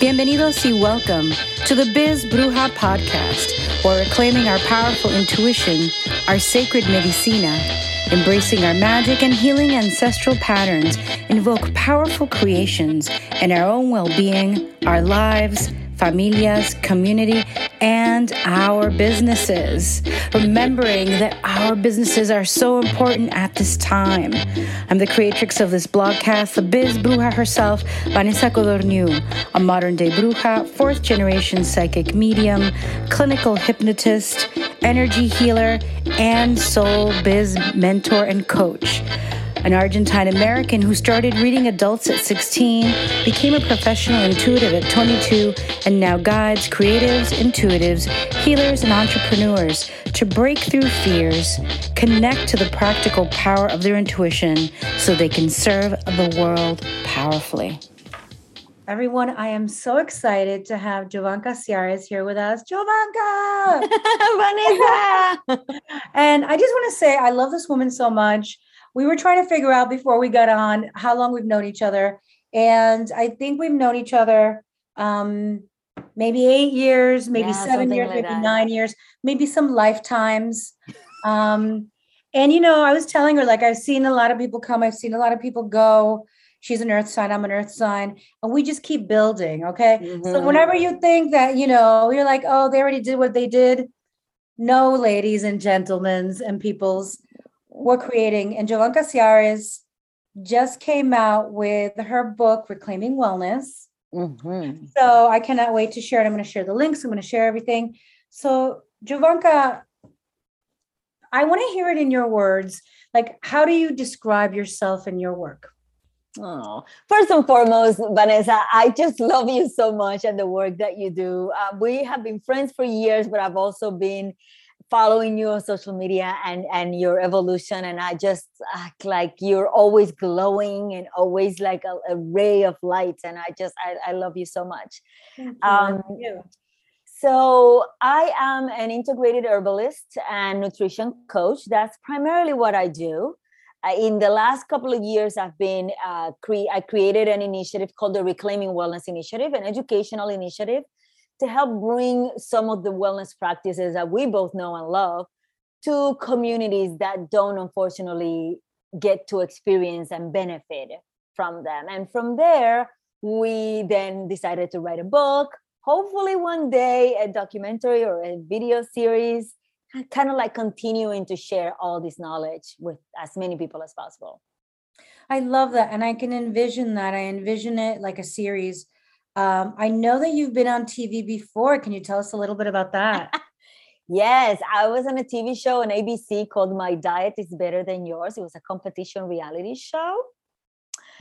Bienvenidos y welcome to the Biz Bruja podcast, where we're our powerful intuition, our sacred medicina, embracing our magic and healing ancestral patterns, invoke powerful creations in our own well being, our lives, familias, community, and our businesses. Remembering that our businesses are so important at this time. I'm the creatrix of this blogcast, the biz bruja herself, Vanessa Codorniu, a modern day bruja, fourth generation psychic medium, clinical hypnotist, energy healer, and soul biz mentor and coach an Argentine American who started reading adults at 16, became a professional intuitive at 22, and now guides creatives, intuitives, healers, and entrepreneurs to break through fears, connect to the practical power of their intuition so they can serve the world powerfully. Everyone, I am so excited to have Jovanka Ciares here with us. Jovanka! Vanessa! and I just want to say, I love this woman so much we were trying to figure out before we got on how long we've known each other. And I think we've known each other um, maybe eight years, maybe yeah, seven years, like maybe that. nine years, maybe some lifetimes. Um, and you know, I was telling her, like, I've seen a lot of people come, I've seen a lot of people go. She's an earth sign, I'm an earth sign, and we just keep building. Okay. Mm-hmm. So, whenever you think that, you know, you're like, oh, they already did what they did. No, ladies and gentlemen and peoples, we're creating, and Jovanka Ciares just came out with her book, Reclaiming Wellness. Mm-hmm. So I cannot wait to share it. I'm going to share the links. I'm going to share everything. So, Jovanka, I want to hear it in your words. Like, how do you describe yourself and your work? Oh, first and foremost, Vanessa, I just love you so much and the work that you do. Uh, we have been friends for years, but I've also been following you on social media and and your evolution and i just act like you're always glowing and always like a, a ray of light and i just i, I love you so much. Thank you. Um, so i am an integrated herbalist and nutrition coach. That's primarily what i do. In the last couple of years i've been uh, cre- i created an initiative called the reclaiming wellness initiative an educational initiative to help bring some of the wellness practices that we both know and love to communities that don't unfortunately get to experience and benefit from them. And from there, we then decided to write a book, hopefully one day a documentary or a video series, kind of like continuing to share all this knowledge with as many people as possible. I love that. And I can envision that. I envision it like a series um, I know that you've been on TV before. Can you tell us a little bit about that? yes, I was on a TV show on ABC called My Diet is Better Than Yours. It was a competition reality show.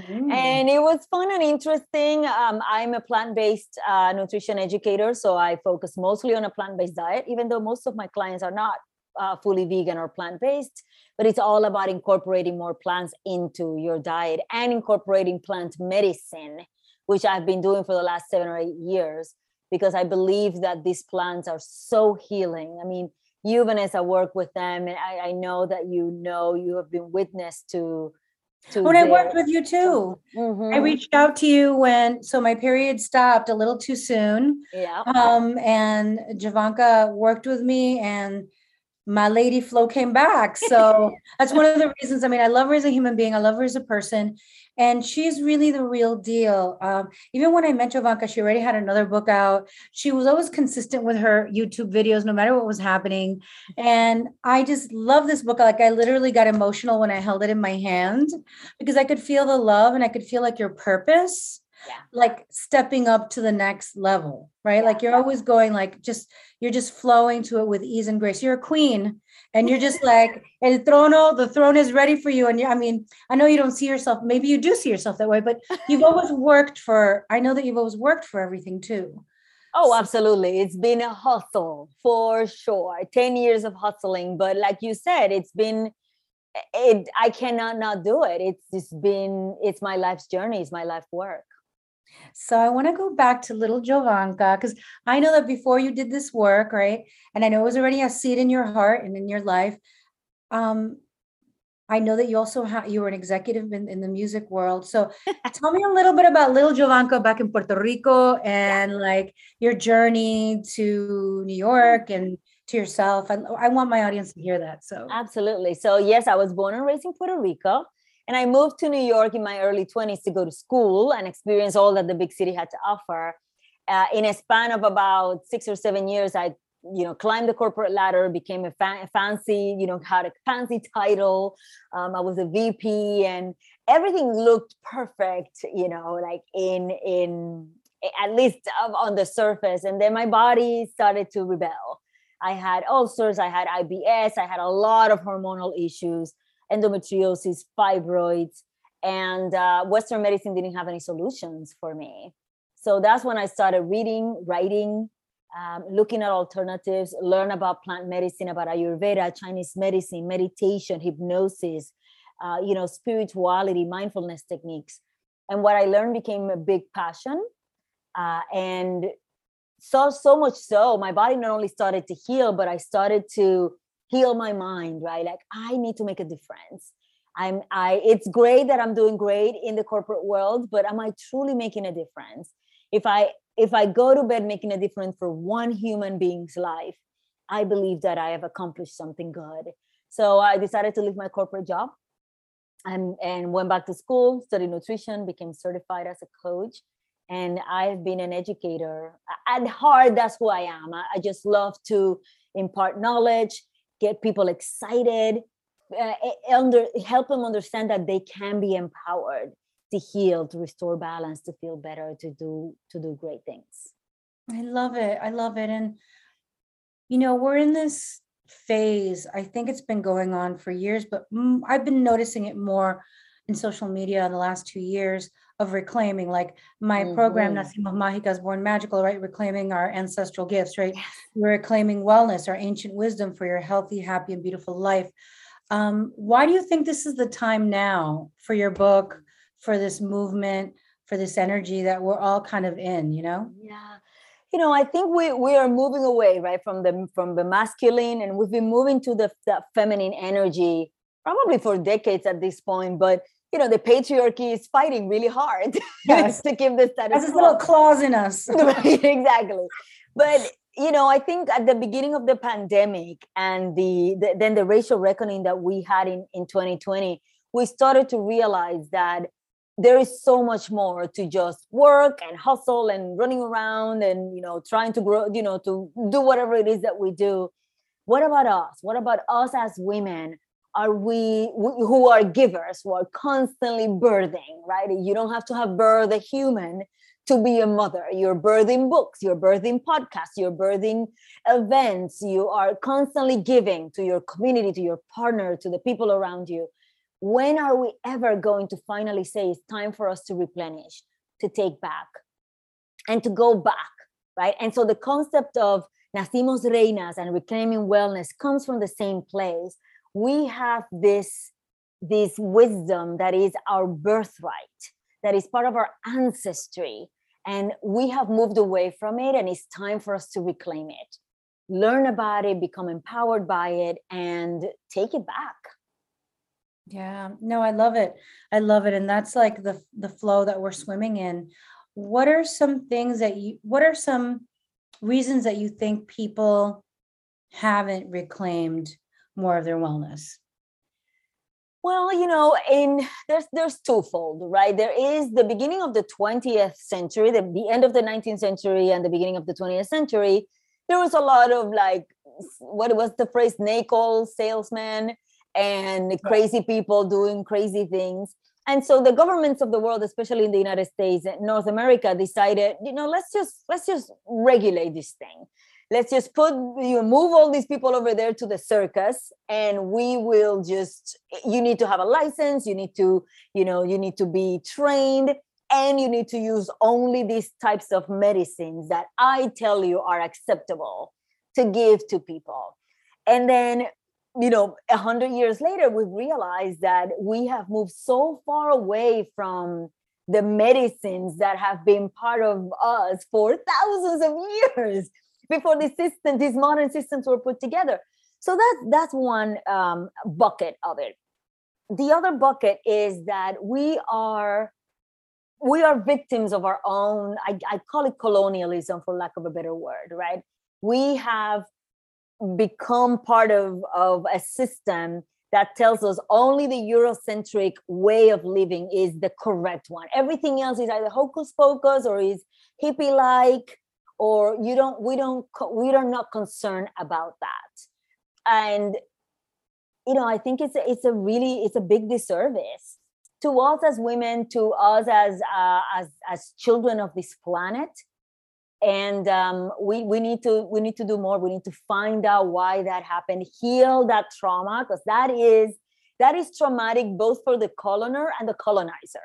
Mm. And it was fun and interesting. Um, I'm a plant based uh, nutrition educator, so I focus mostly on a plant based diet, even though most of my clients are not uh, fully vegan or plant based. But it's all about incorporating more plants into your diet and incorporating plant medicine which I've been doing for the last seven or eight years, because I believe that these plants are so healing. I mean, you, Vanessa, work with them, and I, I know that you know you have been witness to. to when their, I worked with you too, mm-hmm. I reached out to you when so my period stopped a little too soon. Yeah. Um, and Jovanka worked with me, and my lady flow came back. So that's one of the reasons. I mean, I love her as a human being. I love her as a person and she's really the real deal. Um, even when I met Jovanka, she already had another book out. She was always consistent with her YouTube videos, no matter what was happening. And I just love this book. Like I literally got emotional when I held it in my hand because I could feel the love and I could feel like your purpose. Yeah. like stepping up to the next level right yeah. like you're always going like just you're just flowing to it with ease and grace you're a queen and you're just like el trono the throne is ready for you. And you, i mean i know you don't see yourself maybe you do see yourself that way but you've always worked for i know that you've always worked for everything too. Oh absolutely. It's been a hustle for sure. 10 years of hustling but like you said it's been it i cannot not do it. It's just been it's my life's journey it's my life work so I want to go back to little Jovanka because I know that before you did this work, right? And I know it was already a seed in your heart and in your life. Um, I know that you also have you were an executive in, in the music world. So tell me a little bit about Little Jovanka back in Puerto Rico and like your journey to New York and to yourself. I, I want my audience to hear that. So absolutely. So yes, I was born and raised in Puerto Rico. And I moved to New York in my early 20s to go to school and experience all that the big city had to offer. Uh, in a span of about six or seven years, I you know climbed the corporate ladder became a fa- fancy you know had a fancy title. Um, i was a vp and everything looked perfect you know like in in at least on the surface. And then my body started to rebel. I had ulcers i had ibs i had a lot of hormonal issues endometriosis fibroids and uh, western medicine didn't have any solutions for me so that's when i started reading writing um, looking at alternatives, learn about plant medicine, about Ayurveda, Chinese medicine, meditation, hypnosis, uh, you know, spirituality, mindfulness techniques. And what I learned became a big passion. Uh, and so, so much so, my body not only started to heal, but I started to heal my mind, right? Like I need to make a difference. I'm I it's great that I'm doing great in the corporate world, but am I truly making a difference? If I if I go to bed making a difference for one human being's life, I believe that I have accomplished something good. So I decided to leave my corporate job and, and went back to school, studied nutrition, became certified as a coach. And I've been an educator. At heart, that's who I am. I, I just love to impart knowledge, get people excited, uh, under, help them understand that they can be empowered to heal to restore balance to feel better to do to do great things. I love it. I love it. And you know we're in this phase i think it's been going on for years but i've been noticing it more in social media in the last two years of reclaiming like my mm-hmm. program Nacimos Mágicas Born Magical, right? Reclaiming our ancestral gifts, right? Yes. We're reclaiming wellness, our ancient wisdom for your healthy, happy, and beautiful life. Um, why do you think this is the time now for your book, for this movement, for this energy that we're all kind of in, you know? Yeah. You know, I think we we are moving away, right, from the from the masculine and we've been moving to the, the feminine energy probably for decades at this point, but you know the patriarchy is fighting really hard yes. to keep this status. Has this little claws in us. exactly. But you know, I think at the beginning of the pandemic and the, the, then the racial reckoning that we had in in 2020, we started to realize that there is so much more to just work and hustle and running around and you know trying to grow you know to do whatever it is that we do what about us what about us as women are we who are givers who are constantly birthing right? You don't have to have birth a human to be a mother. You're birthing books you're birthing podcasts you're birthing events. You are constantly giving to your community to your partner to the people around you. When are we ever going to finally say it's time for us to replenish to take back and to go back right? And so the concept of nacimos reinas and reclaiming wellness comes from the same place we have this this wisdom that is our birthright that is part of our ancestry and we have moved away from it and it's time for us to reclaim it learn about it become empowered by it and take it back yeah, no, I love it. I love it. And that's like the the flow that we're swimming in. What are some things that you what are some reasons that you think people haven't reclaimed more of their wellness? Well, you know, in there's there's twofold, right? There is the beginning of the 20th century, the, the end of the 19th century and the beginning of the 20th century. There was a lot of like what was the phrase, snake oil salesman and crazy people doing crazy things. And so the governments of the world, especially in the United States and North America, decided, you know, let's just let's just regulate this thing. Let's just put you move all these people over there to the circus, and we will just. You need to have a license. You need to, you know, you need to be trained, and you need to use only these types of medicines that I tell you are acceptable to give to people. And then you know, a hundred years later, we've realized that we have moved so far away from the medicines that have been part of us for thousands of years before the system, these modern systems were put together. So that's that's one um, bucket of it. the other bucket is that we are we are victims of our own I, I call it colonialism for lack of a better word right we have become part of of a system that tells us only the Eurocentric way of living is the correct one. Everything else is either hocus pocus or is hippie like, or you don't, we don't, we are not concerned about that. And, you know, I think it's, a, it's a really, it's a big disservice to us as women, to us as, uh, as, as children of this planet and um, we we need to we need to do more we need to find out why that happened heal that trauma because that is that is traumatic both for the colonizer and the colonizer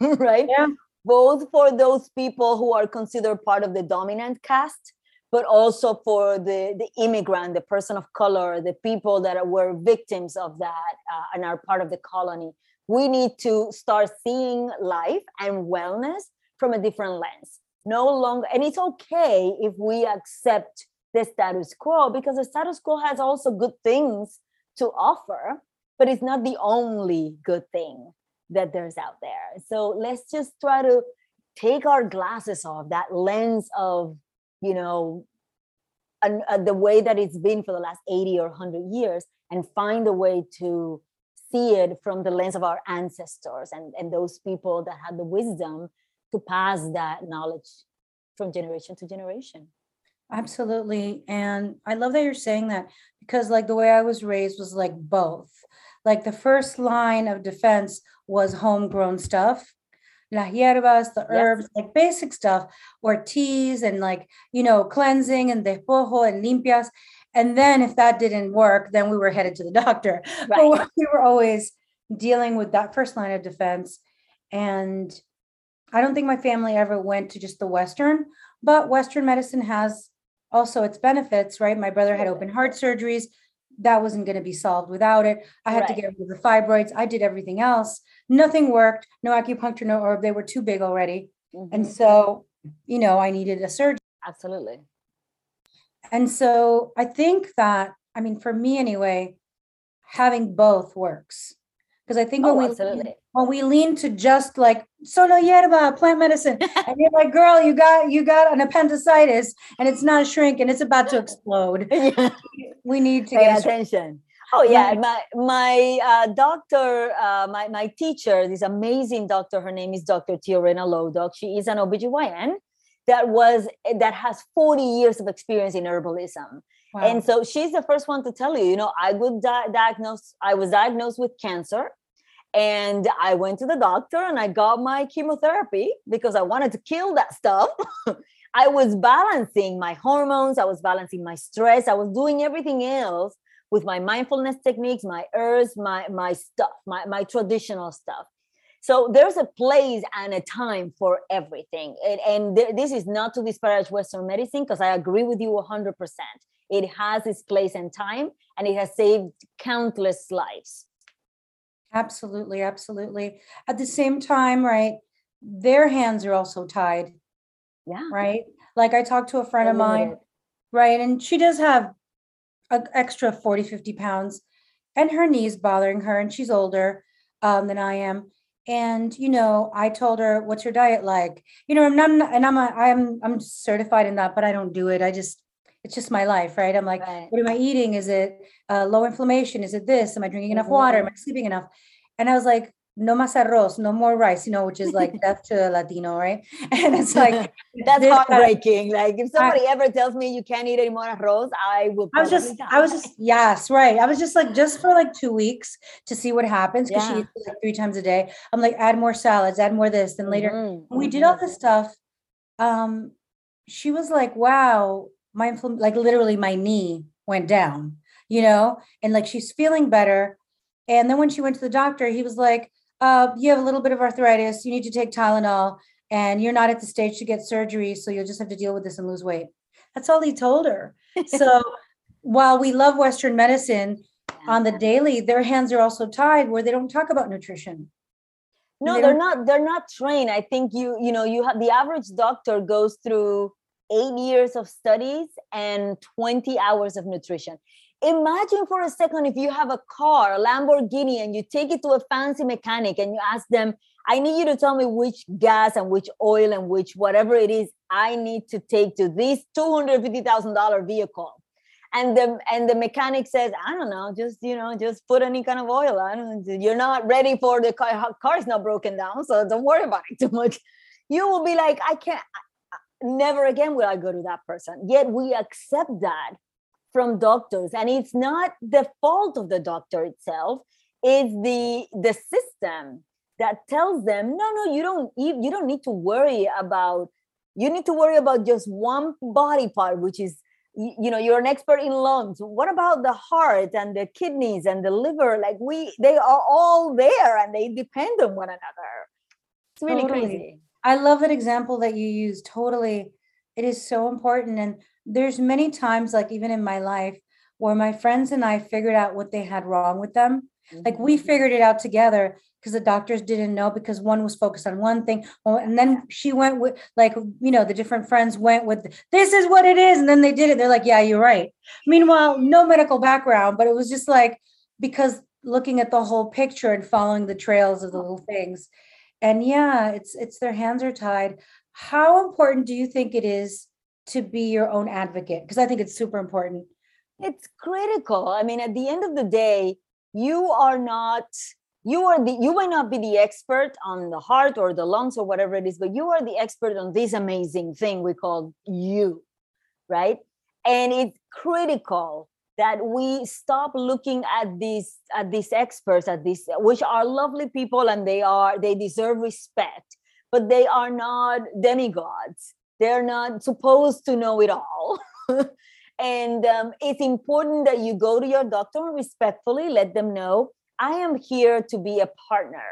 right yeah. Both for those people who are considered part of the dominant caste but also for the the immigrant the person of color the people that were victims of that uh, and are part of the colony. We need to start seeing life and wellness from a different lens. No longer and it's okay if we accept the status quo because the status quo has also good things to offer but it's not the only good thing that there's out there. So let's just try to take our glasses off that lens of you know and uh, the way that it's been for the last 80 or 100 years and find a way to see it from the lens of our ancestors and, and those people that had the wisdom to pass that knowledge from generation to generation. Absolutely. And i love that you're saying that because like the way i was raised was like both like the first line of defense was homegrown stuff las hierbas, the herbs, yes. like basic stuff, or teas and like, you know, cleansing and despojo and limpias. And then if that didn't work, then we were headed to the doctor. Right. But we were always dealing with that first line of defense. And I don't think my family ever went to just the Western, but Western medicine has also its benefits, right? My brother had open heart surgeries. That wasn't going to be solved without it. I had right. to get rid of the fibroids. I did everything else. Nothing worked. No acupuncture, no herb. They were too big already. Mm-hmm. And so, you know, I needed a surgery. Absolutely. And so I think that, I mean, for me anyway, having both works. Because I think oh, when we absolutely when we lean to just like solo yerba, plant medicine, and you're like, girl, you got you got an appendicitis and it's not shrink and it's about to explode. Yeah. We need to pay attention. Oh yeah, my my uh, doctor, uh, my my teacher, this amazing doctor. Her name is Dr. Tieraona Low Dog. She is an OBGYN that was that has 40 years of experience in herbalism. Wow. And so she's the first one to tell you, you know, I would di- diagnose, I was diagnosed with cancer and I went to the doctor and I got my chemotherapy because I wanted to kill that stuff. I was balancing my hormones, I was balancing my stress, I was doing everything else with my mindfulness techniques, my herbs, my my stuff, my, my traditional stuff. So there's a place and a time for everything. And, and th- this is not to disparage Western medicine because I agree with you 100%. It has its place and time and it has saved countless lives. Absolutely, absolutely. At the same time, right, their hands are also tied, Yeah. right? Like I talked to a friend of mine, right, and she does have an extra 40, 50 pounds, and her knees bothering her, and she's older um, than I am. And you know, I told her, "What's your diet like?" You know, I'm not, and I'm a, I'm I'm certified in that, but I don't do it. I just it's just my life, right? I'm like, right. what am I eating? Is it uh, low inflammation? Is it this? Am I drinking enough mm-hmm. water? Am I sleeping enough? And I was like, no más arroz, no more rice, you know, which is like death to a Latino, right? And it's like that's heartbreaking. Like if somebody I, ever tells me you can't eat any more arroz, I will. I was just, die. I was just, yes, right. I was just like, just for like two weeks to see what happens because yeah. she eats like three times a day. I'm like, add more salads, add more this. Then later, mm-hmm. when we did all mm-hmm. this stuff, um, she was like, wow, my like literally my knee went down, you know, and like she's feeling better. And then when she went to the doctor, he was like, uh, you have a little bit of arthritis. You need to take Tylenol, and you're not at the stage to get surgery, so you'll just have to deal with this and lose weight. That's all he told her. So while we love Western medicine on the daily, their hands are also tied where they don't talk about nutrition. No, they they're not. They're not trained. I think you, you know, you have the average doctor goes through eight years of studies and 20 hours of nutrition. imagine for a second if you have a car, a Lamborghini, and you take it to a fancy mechanic and you ask them, I need you to tell me which gas and which oil and which whatever it is I need to take to this $250,000 vehicle. And the and the mechanic says, I don't know, just you know, just put any kind of oil. I don't. You're not ready for the car. Car is not broken down, so don't worry about it too much. You will be like, I can't. Never again will I go to that person. Yet we accept that from doctors, and it's not the fault of the doctor itself. It's the the system that tells them no no you don't you don't need to worry about you need to worry about just one body part which is you know you're an expert in lungs what about the heart and the kidneys and the liver like we they are all there and they depend on one another it's really totally. crazy i love that example that you use totally it is so important and there's many times like even in my life where my friends and i figured out what they had wrong with them mm-hmm. like we mm-hmm. figured it out together because the doctors didn't know because one was focused on one thing and then she went with like you know the different friends went with this is what it is and then they did it they're like yeah you're right meanwhile no medical background but it was just like because looking at the whole picture and following the trails of the little things and yeah it's it's their hands are tied. How important do you think it is to be your own advocate? Because i think it's super important. It's critical. I mean at the end of the day you are not you are the you might not be the expert on the heart or the lungs or whatever it is but you are the expert on this amazing thing we call you right? And it's critical that we stop looking at these at these experts at these which are lovely people and they are they deserve respect but they are not demigods they're not supposed to know it all and um, it's important that you go to your doctor and respectfully let them know I am here to be a partner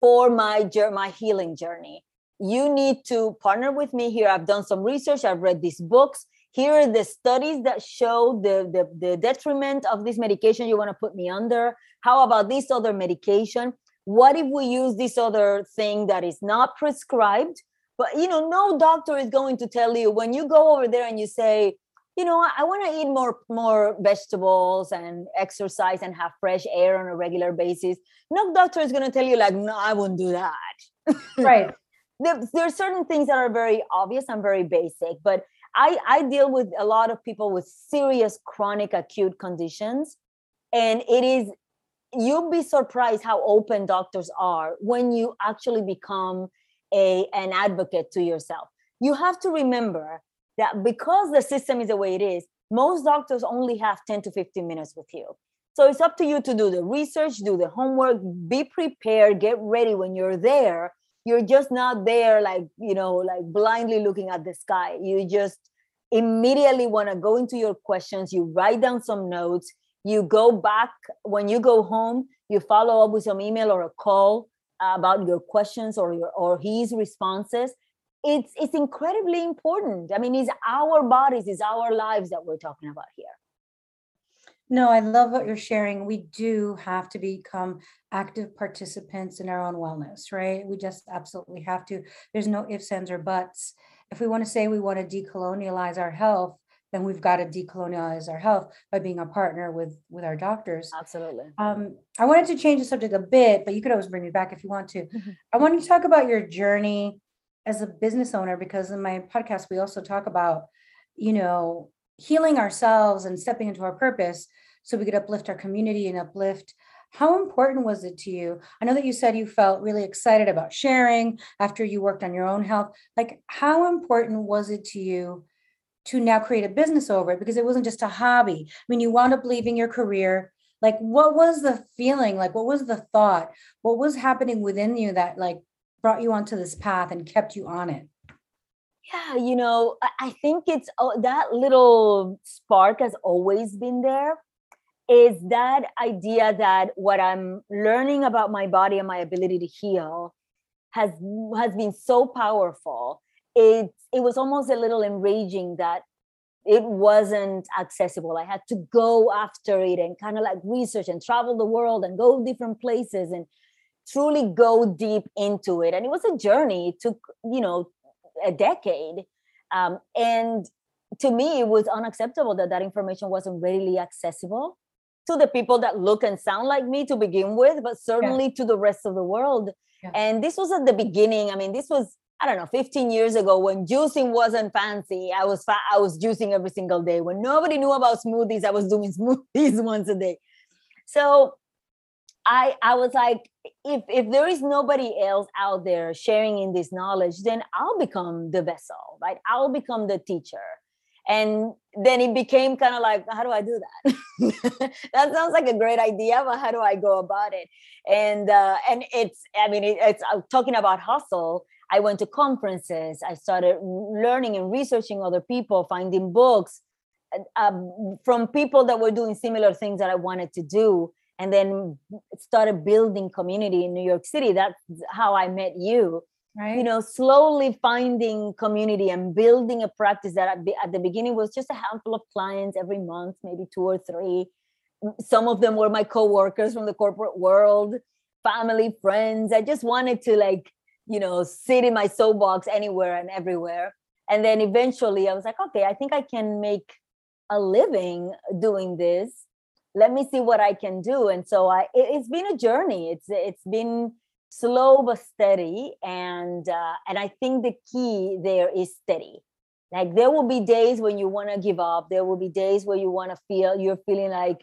for my my healing journey. You need to partner with me here. I've done some research. I've read these books. Here are the studies that show the, the, the detriment of this medication you want to put me under. How about this other medication? What if we use this other thing that is not prescribed? But you know, no doctor is going to tell you when you go over there and you say, you know i want to eat more more vegetables and exercise and have fresh air on a regular basis no doctor is going to tell you like no i won't do that right there, there are certain things that are very obvious and very basic but i i deal with a lot of people with serious chronic acute conditions and it is you'll be surprised how open doctors are when you actually become a an advocate to yourself you have to remember that because the system is the way it is, most doctors only have 10 to 15 minutes with you. So it's up to you to do the research, do the homework, be prepared, get ready when you're there. You're just not there like, you know, like blindly looking at the sky. You just immediately want to go into your questions, you write down some notes, you go back when you go home, you follow up with some email or a call about your questions or your or his responses. It's it's incredibly important. I mean it's our bodies it's our lives that we're talking about here no i love what you're sharing. We do have to become active participants in our own wellness right? We just absolutely have to. There's no ifs ands or buts. If we want to say we want to decolonialize our health then we've got to decolonialize our health by being a partner with with our doctors. Absolutely. Um, i wanted to change the subject a bit but you could always bring me back if you want to. Mm-hmm. i want to talk about your journey as a business owner because in my podcast we also talk about you know healing ourselves and stepping into our purpose so we could uplift our community and uplift how important was it to you? I know that you said you felt really excited about sharing after you worked on your own health. Like how important was it to you to now create a business over it? Because it wasn't just a hobby. I mean you wound up leaving your career. Like what was the feeling? Like what was the thought? What was happening within you that like brought you onto this path and kept you on it? Yeah, you know, I think it's oh, that little spark has always been there. Is that idea that what I'm learning about my body and my ability to heal has has been so powerful. It it was almost a little enraging that it wasn't accessible. I had to go after it and kind of like research and travel the world and go different places and truly go deep into it and it was a journey it took you know a decade um, and to me, it was unacceptable that that information wasn't readily accessible to the people that look and sound like me to begin with, but certainly yeah. to the rest of the world. Yeah. And this was at the beginning. I mean, this was I don't know, 15 years ago when juicing wasn't fancy. I was fa- I was juicing every single day. When nobody knew about smoothies, I was doing smoothies once a day. So I I was like, if if there is nobody else out there sharing in this knowledge, then I'll become the vessel, right? I'll become the teacher. And then it became kind of like, how do I do that? that sounds like a great idea, but how do I go about it? And uh, and it's, I mean, it, it's uh, talking about hustle I went to conferences. I started learning and researching other people, finding books um, from people that were doing similar things that I wanted to do, and then started building community in New York City. That's how I met you. Right. You know, slowly finding community and building a practice that at the beginning was just a handful of clients every month, maybe two or three. Some of them were my coworkers from the corporate world, family, friends. I just wanted to like you know, sit in my soapbox anywhere and everywhere. And then eventually I was like, okay, I think I can make a living doing this. Let me see what I can do. And so I it, has been a journey. It's it's been slow but steady. And uh, and I think the key there is steady. Like there will be days when you want to give up. There will be days where you want to feel you're feeling like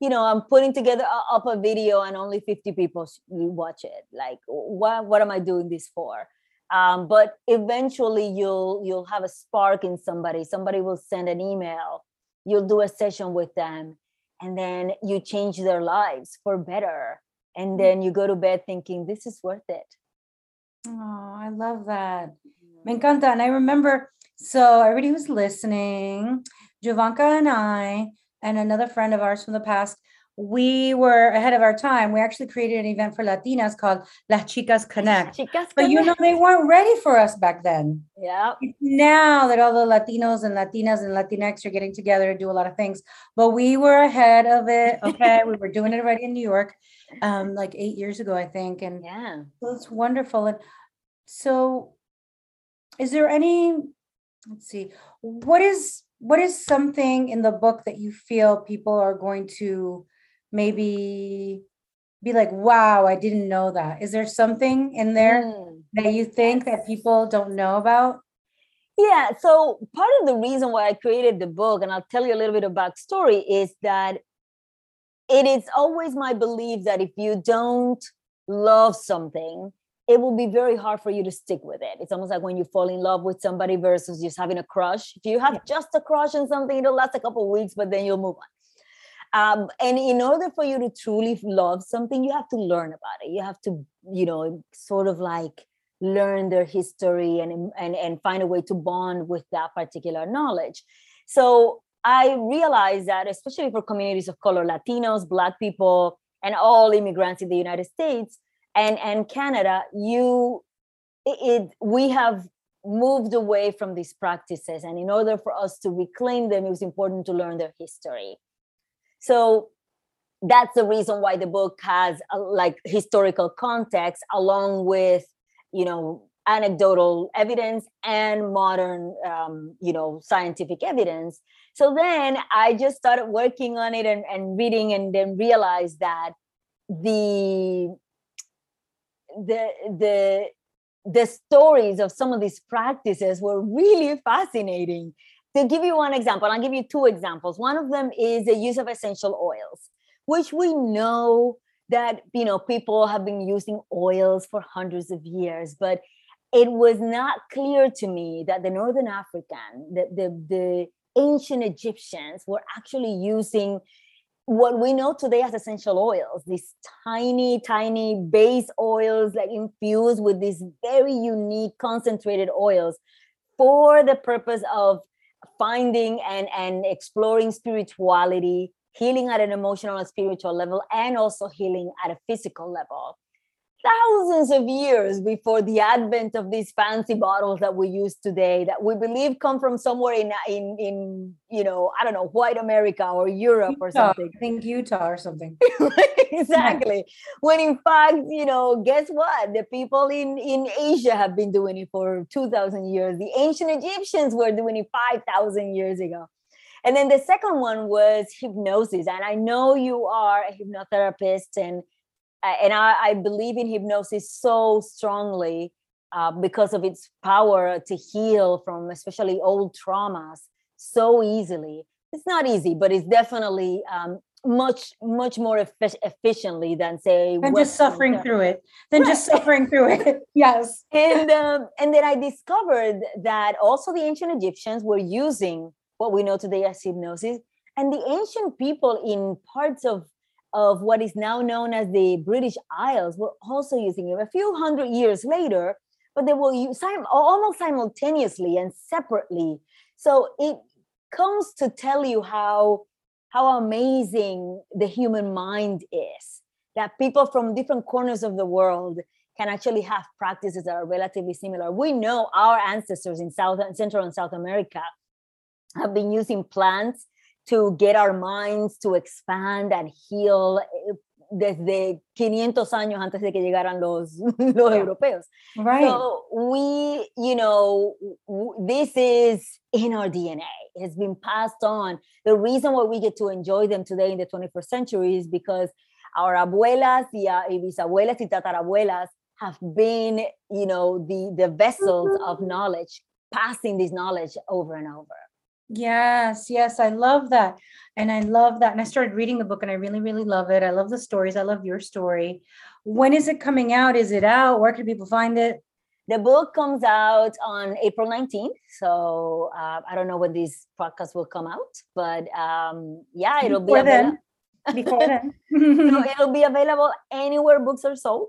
you know i'm putting together up a video and only 50 people watch it like what what am i doing this for um, but eventually you'll you'll have a spark in somebody somebody will send an email you'll do a session with them and then you change their lives for better. And mm. then you go to bed thinking this is worth it. Oh i love that. Me encanta and i remember so everybody who's listening Jovanka and i and another friend of ours from the past, we were ahead of our time. We actually created an event for Latinas called Las Chicas Connect. Chicas but you know, they weren't ready for us back then. Yeah. Now that all the Latinos and Latinas and Latinx are getting together to do a lot of things, but we were ahead of it. Okay. we were doing it already in New York, um, like eight years ago, I think. And yeah, so it's wonderful. And so, is there any, let's see, what is what is something in the book that you feel people are going to maybe be like wow i didn't know that is there something in there mm. that you think that people don't know about yeah so part of the reason why i created the book and i'll tell you a little bit of backstory is that it is always my belief that if you don't love something it will be very hard for you to stick with it. It's almost like when you fall in love with somebody versus just having a crush. If you have just a crush on something, it'll last a couple weeks, but then you'll move on. Um, and in order for you to truly love something, you have to learn about it. You have to, you know, sort of like learn their history and and and find a way to bond with that particular knowledge. So I realized that, especially for communities of color, Latinos, Black people, and all immigrants in the United States, and and canada you it, it, we have moved away from these practices and in order for us to reclaim them it was important to learn their history so that's the reason why the book has a, like historical context along with you know anecdotal evidence and modern um, you know scientific evidence so then i just started working on it and, and reading and then realized that the the the the stories of some of these practices were really fascinating. To give you one example, I'll give you two examples. One of them is the use of essential oils, which we know that you know people have been using oils for hundreds of years, but it was not clear to me that the Northern African, the, the, the ancient Egyptians were actually using what we know today as essential oils, these tiny, tiny base oils, like infused with these very unique concentrated oils for the purpose of finding and, and exploring spirituality, healing at an emotional and spiritual level, and also healing at a physical level. Thousands of years before the advent of these fancy bottles that we use today that we believe come from somewhere in in in you know i don't know white america or europe Utah, or something. I think Utah or something. exactly. When in fact you know guess what? The people in in asia have been doing it for 2000 years. The ancient egyptians were doing it 5000 years ago. And then the second one was hypnosis. And i know you are a hypnotherapist and and I, I believe in hypnosis so strongly uh, because of its power to heal from especially old traumas so easily it's not easy but it's definitely um, much much more effic- efficiently than say And just suffering through it. Then just suffering through it. Yes. and um, and then I discovered that also the ancient Egyptians were using what we know today as hypnosis, and the ancient people in parts of of what is now known as the British Isles were also using it a few hundred years later, but they were almost simultaneously and separately. So it comes to tell you how how amazing the human mind is that people from different corners of the world can actually have practices that are relatively similar. We know our ancestors in South Central and South America have been using plants to get our minds to expand and heal eh, desde 500 años antes de que llegaran los, los Yeah. europeos. Right. So we, you know, this is in our DNA. It's been passed on. The reason why we get to enjoy them today in the 21st century is because our abuelas y, a- y bisabuelas y tatarabuelas have been, you know, the the vessels of knowledge, passing this knowledge over and over. Yes, yes, I love that. And I love that. And I started reading the book and I really, really love it. I love the stories. I love your story. When is it coming out? Is it out? Where can people find it? The book comes out on April 19th. So uh, I don't know when this podcast will come out, but um, yeah, it'll Before be available. then. Before then. so it'll be available anywhere books are sold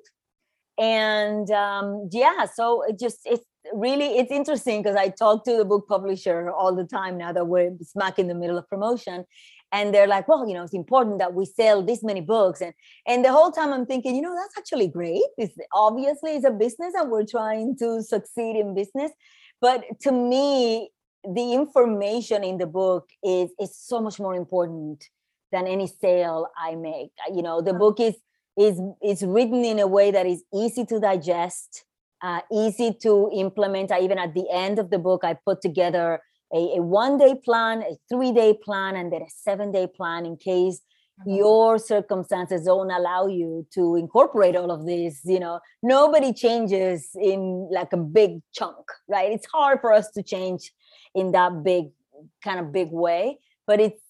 and um, yeah so it just it's really it's interesting because i talk to the book publisher all the time now that we're smack in the middle of promotion and they're like well you know it's important that we sell this many books and and the whole time i'm thinking you know that's actually great it's obviously it's a business and we're trying to succeed in business but to me the information in the book is is so much more important than any sale I make. You know, the book is is is written in a way that is easy to digest, uh, easy to implement. I, even at the end of the book, I put together a, a one day plan, a three day plan, and then a seven day plan in case your circumstances don't allow you to incorporate all of this you know. Nobody changes in like a big chunk right? It's hard for us to change in that big kind of big way but it's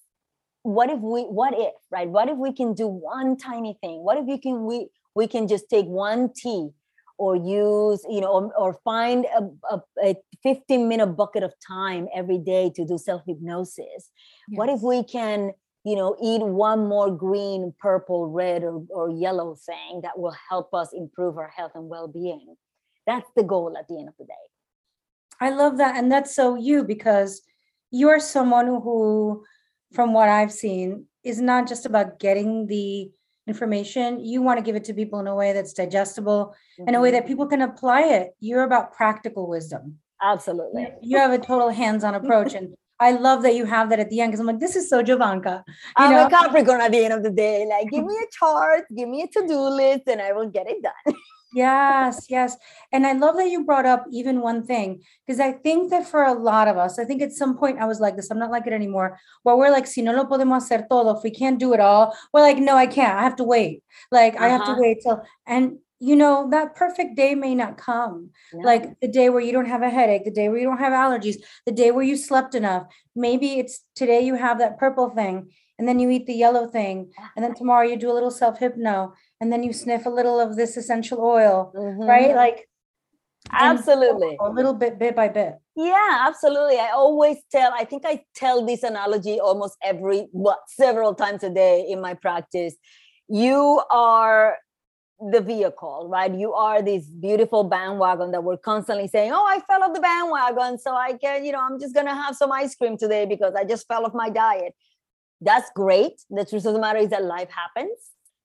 what if we what if right? What if we can do one tiny thing? What if we can we we can just take one tea or use you know or, or find a, a, a 15 minute bucket of time every day to do self hypnosis what if we can you know eat one more green purple red or, or yellow thing that will help us improve our health and well-being? That's the goal at the end of the day. I love that. And that's so you because you're someone who, from what I've seen, is not just about getting the information. You want to give it to people in a way that's digestible, in a way Mhm. that people can apply it. You're about practical wisdom. absolutely You- You have a total hands-on approach. And I love that you have that at the end because I'm like, this is so Jovanka. I'm know? a Capricorn at the end of the day. Like, give me a chart, give me a to-do list, and I will get it done. Yes, yes. And I love that you brought up even one thing, because I think that for a lot of us, I think at some point I was like this, I'm not like it anymore, where we're like, si no lo podemos hacer todo, if we can't do it all, we're like, no, I can't. I have to wait. Like, I have to Uh-huh. wait till, and you know, that perfect day may not come. Like the day where you don't have a headache, the day where you don't have allergies, the day where you slept enough. Maybe it's today you have that purple thing, and then you eat the yellow thing, and then tomorrow you do a little self hypno, and then you sniff a little of this essential oil right? Mhm. Like absolutely. a little bit, bit by bit. Yeah, absolutely. I always tell, I think I tell this analogy almost every, what, several times a day in my practice. You are the vehicle, right? You are this beautiful bandwagon that we're constantly saying, Oh, I fell off the bandwagon. So I can, you know, I'm just going to have some ice cream today because I just fell off my diet. That's great. The truth of the matter is that life happens.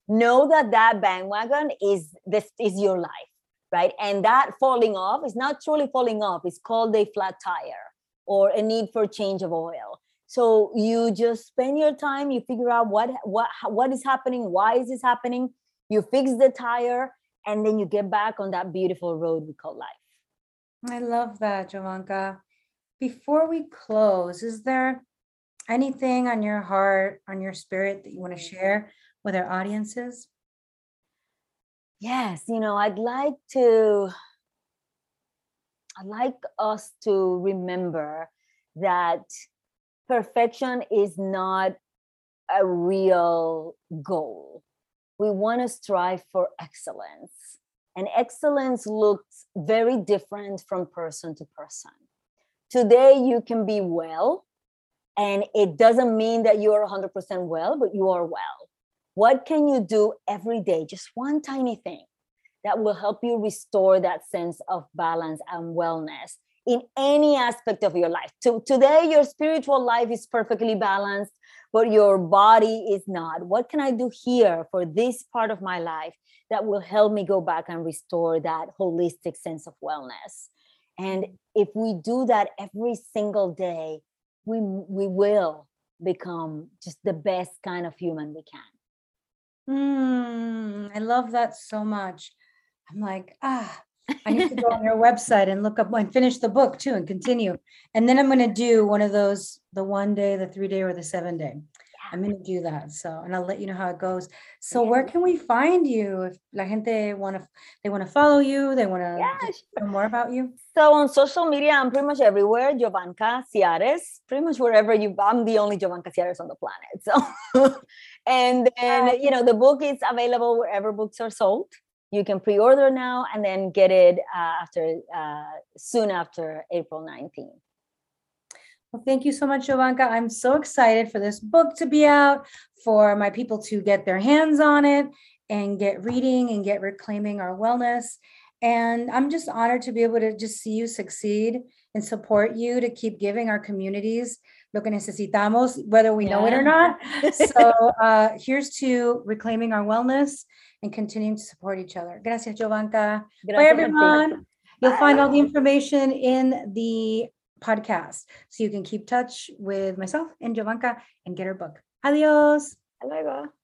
Know that that bandwagon is this is your life right? And that falling off is not truly falling off. It's called a flat tire or a need for change of oil. So you just spend your time you figure out what what what is happening why is this happening? You fix the tire and then you get back on that beautiful road we call life. I love that, Jovanka. Before we close, is there anything on your heart, on your spirit that you want to mm-hmm. share with our audiences? yes you know i'd like to i'd like us to remember that perfection is not a real goal. We want to strive for excellence and excellence looks very different from person to person. Today you can be well and it doesn't mean that you are 100% well but you are well what can you do every day? Just one tiny thing that will help you restore that sense of balance and wellness in any aspect of your life. To, today your spiritual life is perfectly balanced but your body is not. What can i do here for this part of my life that will help me go back and restore that holistic sense of wellness? And if we do that every single day we we will become just the best kind of human we can Mm, I love that so much. I'm like, ah, I need to go on your website and look up and finish the book too and continue. And then I'm going to do one of those the one day, the three day, or the seven day. I'm going to do that. So, and I'll let you know how it goes. So, where can we find you if la gente want to they want to follow you, they want to Yeah, know more about you? So on social media, I'm pretty much everywhere. Jovanka Ciares, pretty much wherever you. I'm the only Jovanka Ciares on the planet. So, and then you know the book is available wherever books are sold. You can pre-order now and then get it uh, after uh, soon after April 19th. Well, thank you so much, Jovanka. I'm so excited for this book to be out, for my people to get their hands on it and get reading and get reclaiming our wellness. And I'm just honored to be able to just see you succeed and support you to keep giving our communities lo que necesitamos, whether we know it or not. So uh, here's to reclaiming our wellness and continuing to support each other. Gracias, Jovanka. Bye, Gracias ti. everyone. You'll find all the information in the podcast. So you can keep touch with myself and Jovanka and get her book. Adios. Hasta luego.